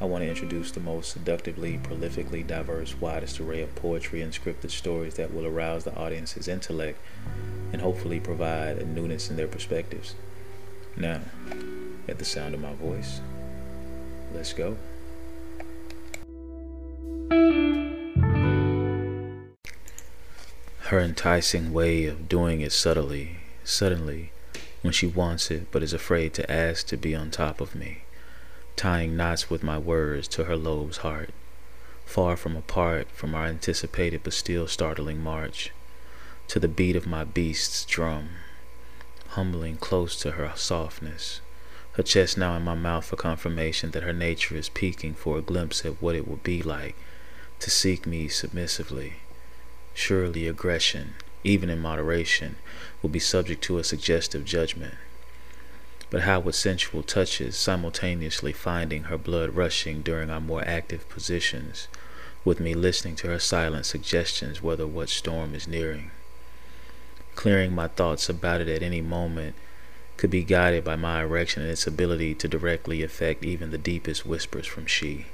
I want to introduce the most seductively, prolifically diverse, widest array of poetry and scripted stories that will arouse the audience's intellect and hopefully provide a newness in their perspectives. Now, at the sound of my voice, let's go. Her enticing way of doing it subtly, suddenly, when she wants it but is afraid to ask to be on top of me tying knots with my words to her lobe's heart, far from apart from our anticipated but still startling march, to the beat of my beast's drum, humbling close to her softness, her chest now in my mouth for confirmation that her nature is peeking for a glimpse at what it will be like to seek me submissively. Surely aggression, even in moderation, will be subject to a suggestive judgment but how with sensual touches simultaneously finding her blood rushing during our more active positions, with me listening to her silent suggestions whether what storm is nearing. Clearing my thoughts about it at any moment could be guided by my erection and its ability to directly affect even the deepest whispers from she,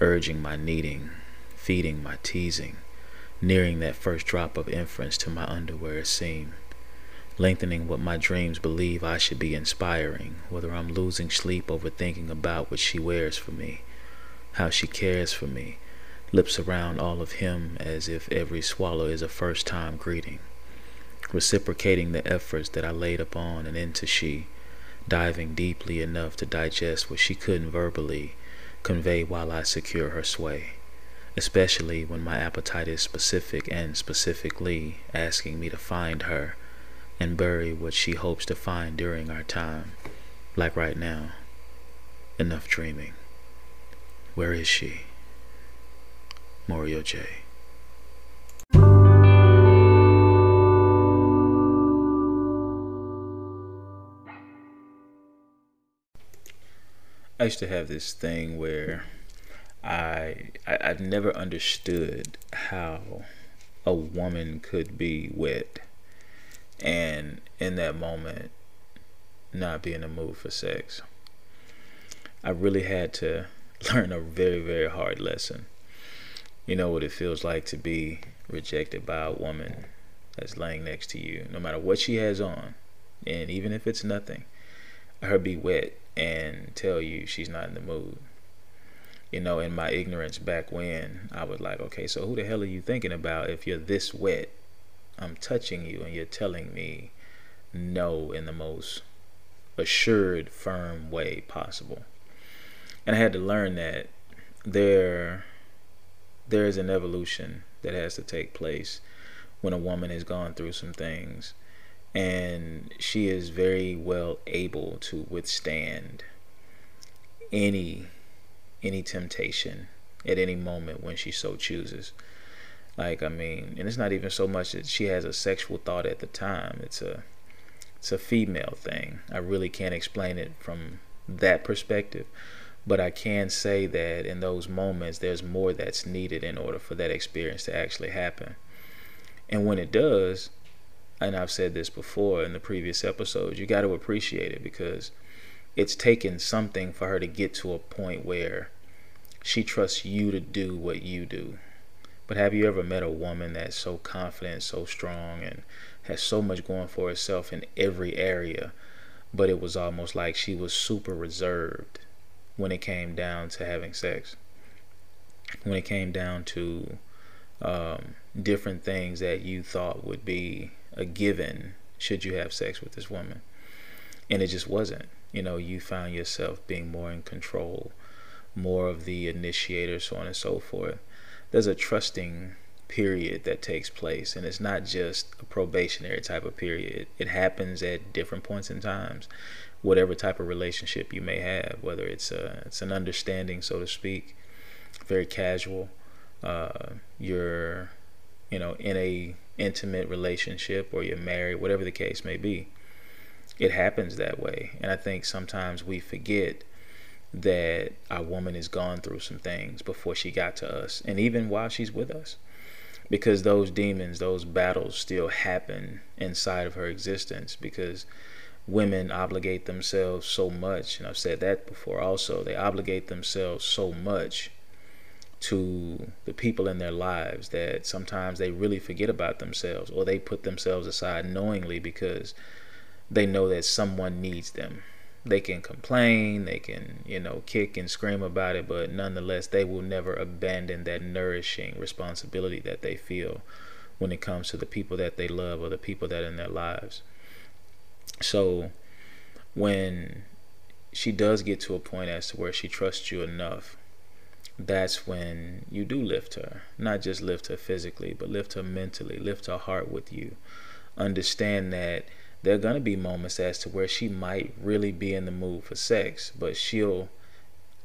urging my needing, feeding my teasing, nearing that first drop of inference to my underwear seam lengthening what my dreams believe I should be inspiring, whether I'm losing sleep over thinking about what she wears for me, how she cares for me, lips around all of him as if every swallow is a first time greeting, reciprocating the efforts that I laid upon and into she, diving deeply enough to digest what she couldn't verbally convey while I secure her sway. Especially when my appetite is specific and specifically asking me to find her and bury what she hopes to find during our time, like right now. Enough dreaming. Where is she? Morio J. I used to have this thing where I, I I've never understood how a woman could be wet and in that moment not be in the mood for sex. I really had to learn a very, very hard lesson. You know what it feels like to be rejected by a woman that's laying next to you, no matter what she has on, and even if it's nothing, her be wet and tell you she's not in the mood. You know, in my ignorance back when, I was like, okay, so who the hell are you thinking about if you're this wet I'm touching you and you're telling me no in the most assured, firm way possible. And I had to learn that there there is an evolution that has to take place when a woman has gone through some things and she is very well able to withstand any any temptation at any moment when she so chooses. Like I mean, and it's not even so much that she has a sexual thought at the time. It's a it's a female thing. I really can't explain it from that perspective. But I can say that in those moments, there's more that's needed in order for that experience to actually happen. And when it does, and I've said this before in the previous episodes, you got to appreciate it because it's taken something for her to get to a point where she trusts you to do what you do. But have you ever met a woman that's so confident, so strong, and has so much going for herself in every area, but it was almost like she was super reserved when it came down to having sex? When it came down to um, different things that you thought would be a given should you have sex with this woman. And it just wasn't. You know, you found yourself being more in control, more of the initiator, so on and so forth there's a trusting period that takes place and it's not just a probationary type of period it happens at different points in times whatever type of relationship you may have whether it's a it's an understanding so to speak very casual. Uh, you're, you know, in a intimate relationship or you're married, whatever the case may be. It happens that way, and I think sometimes we forget that our woman has gone through some things before she got to us, and even while she's with us. Because those demons, those battles still happen inside of her existence because women obligate themselves so much, and I've said that before also, they obligate themselves so much to the people in their lives that sometimes they really forget about themselves or they put themselves aside knowingly because they know that someone needs them they can complain, they can, you know, kick and scream about it, but nonetheless, they will never abandon that nourishing responsibility that they feel when it comes to the people that they love or the people that are in their lives. So, when she does get to a point as to where she trusts you enough, that's when you do lift her. Not just lift her physically, but lift her mentally, lift her heart with you. Understand that there are going to be moments as to where she might really be in the mood for sex, but she'll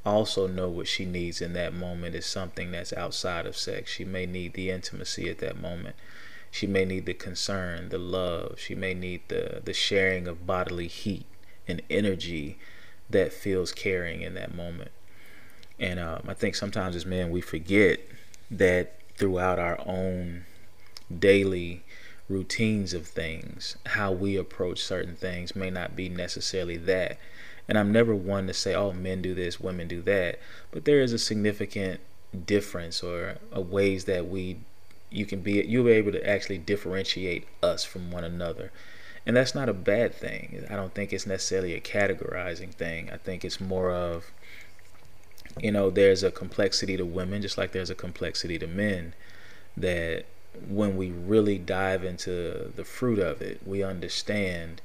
also know what she needs in that moment is something that's outside of sex. She may need the intimacy at that moment. She may need the concern, the love. She may need the, the sharing of bodily heat and energy that feels caring in that moment. And um, I think sometimes as men, we forget that throughout our own daily routines of things, how we approach certain things may not be necessarily that. And I'm never one to say, oh, men do this, women do that. But there is a significant difference or a ways that we you can be you'll be able to actually differentiate us from one another. And that's not a bad thing. I don't think it's necessarily a categorizing thing. I think it's more of you know, there's a complexity to women just like there's a complexity to men that when we really dive into the fruit of it, we understand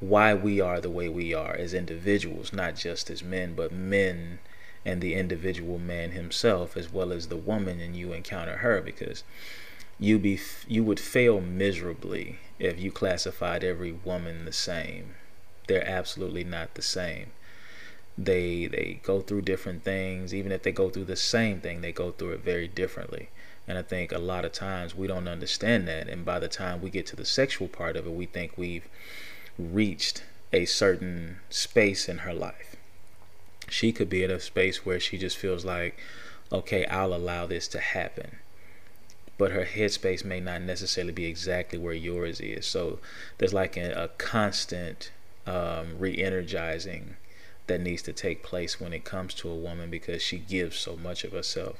why we are the way we are as individuals, not just as men, but men and the individual man himself, as well as the woman, and you encounter her because you be you would fail miserably if you classified every woman the same. They're absolutely not the same. They they go through different things. Even if they go through the same thing, they go through it very differently. And I think a lot of times we don't understand that. And by the time we get to the sexual part of it, we think we've reached a certain space in her life. She could be at a space where she just feels like, okay, I'll allow this to happen. But her headspace may not necessarily be exactly where yours is. So there's like a, a constant um, re energizing that needs to take place when it comes to a woman because she gives so much of herself.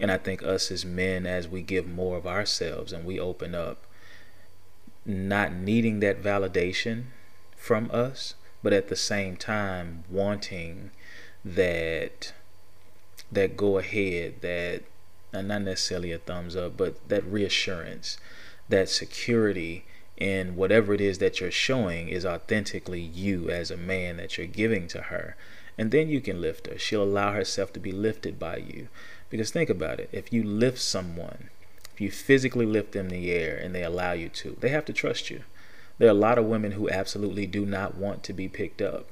And I think us as men, as we give more of ourselves and we open up, not needing that validation from us, but at the same time wanting that that go ahead, that not necessarily a thumbs up, but that reassurance, that security in whatever it is that you're showing is authentically you as a man that you're giving to her. And then you can lift her. She'll allow herself to be lifted by you. Because think about it if you lift someone, if you physically lift them in the air and they allow you to, they have to trust you. There are a lot of women who absolutely do not want to be picked up.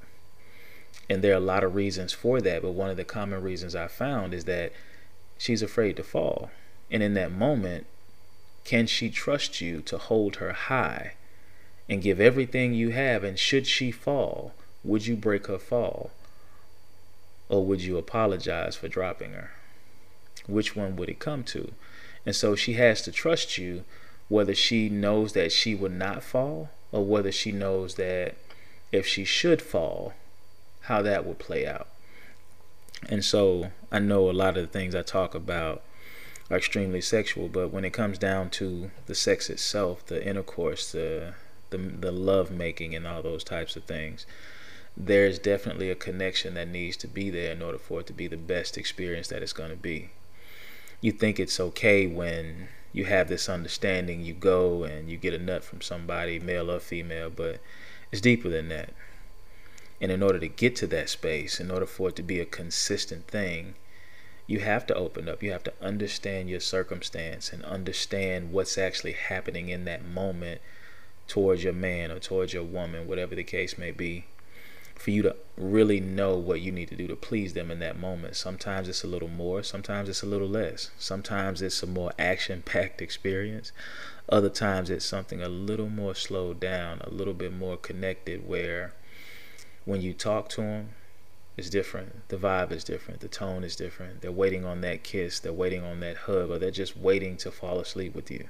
And there are a lot of reasons for that. But one of the common reasons I found is that she's afraid to fall. And in that moment, can she trust you to hold her high and give everything you have? And should she fall, would you break her fall? Or would you apologize for dropping her? Which one would it come to? And so she has to trust you whether she knows that she would not fall or whether she knows that if she should fall, how that would play out. And so I know a lot of the things I talk about are extremely sexual, but when it comes down to the sex itself, the intercourse, the the, the love making and all those types of things, there's definitely a connection that needs to be there in order for it to be the best experience that it's going to be you think it's okay when you have this understanding, you go and you get a nut from somebody, male or female, but it's deeper than that. And in order to get to that space, in order for it to be a consistent thing, you have to open up. You have to understand your circumstance and understand what's actually happening in that moment towards your man or towards your woman, whatever the case may be. For you to really know what you need to do to please them in that moment. Sometimes it's a little more, sometimes it's a little less. Sometimes it's a more action packed experience. Other times it's something a little more slowed down, a little bit more connected, where when you talk to them, it's different. The vibe is different. The tone is different. They're waiting on that kiss, they're waiting on that hug, or they're just waiting to fall asleep with you.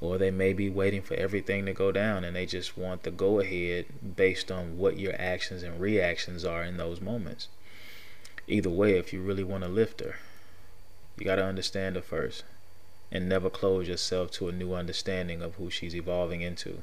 Or they may be waiting for everything to go down and they just want the go ahead based on what your actions and reactions are in those moments. Either way, if you really want to lift her, you got to understand her first and never close yourself to a new understanding of who she's evolving into.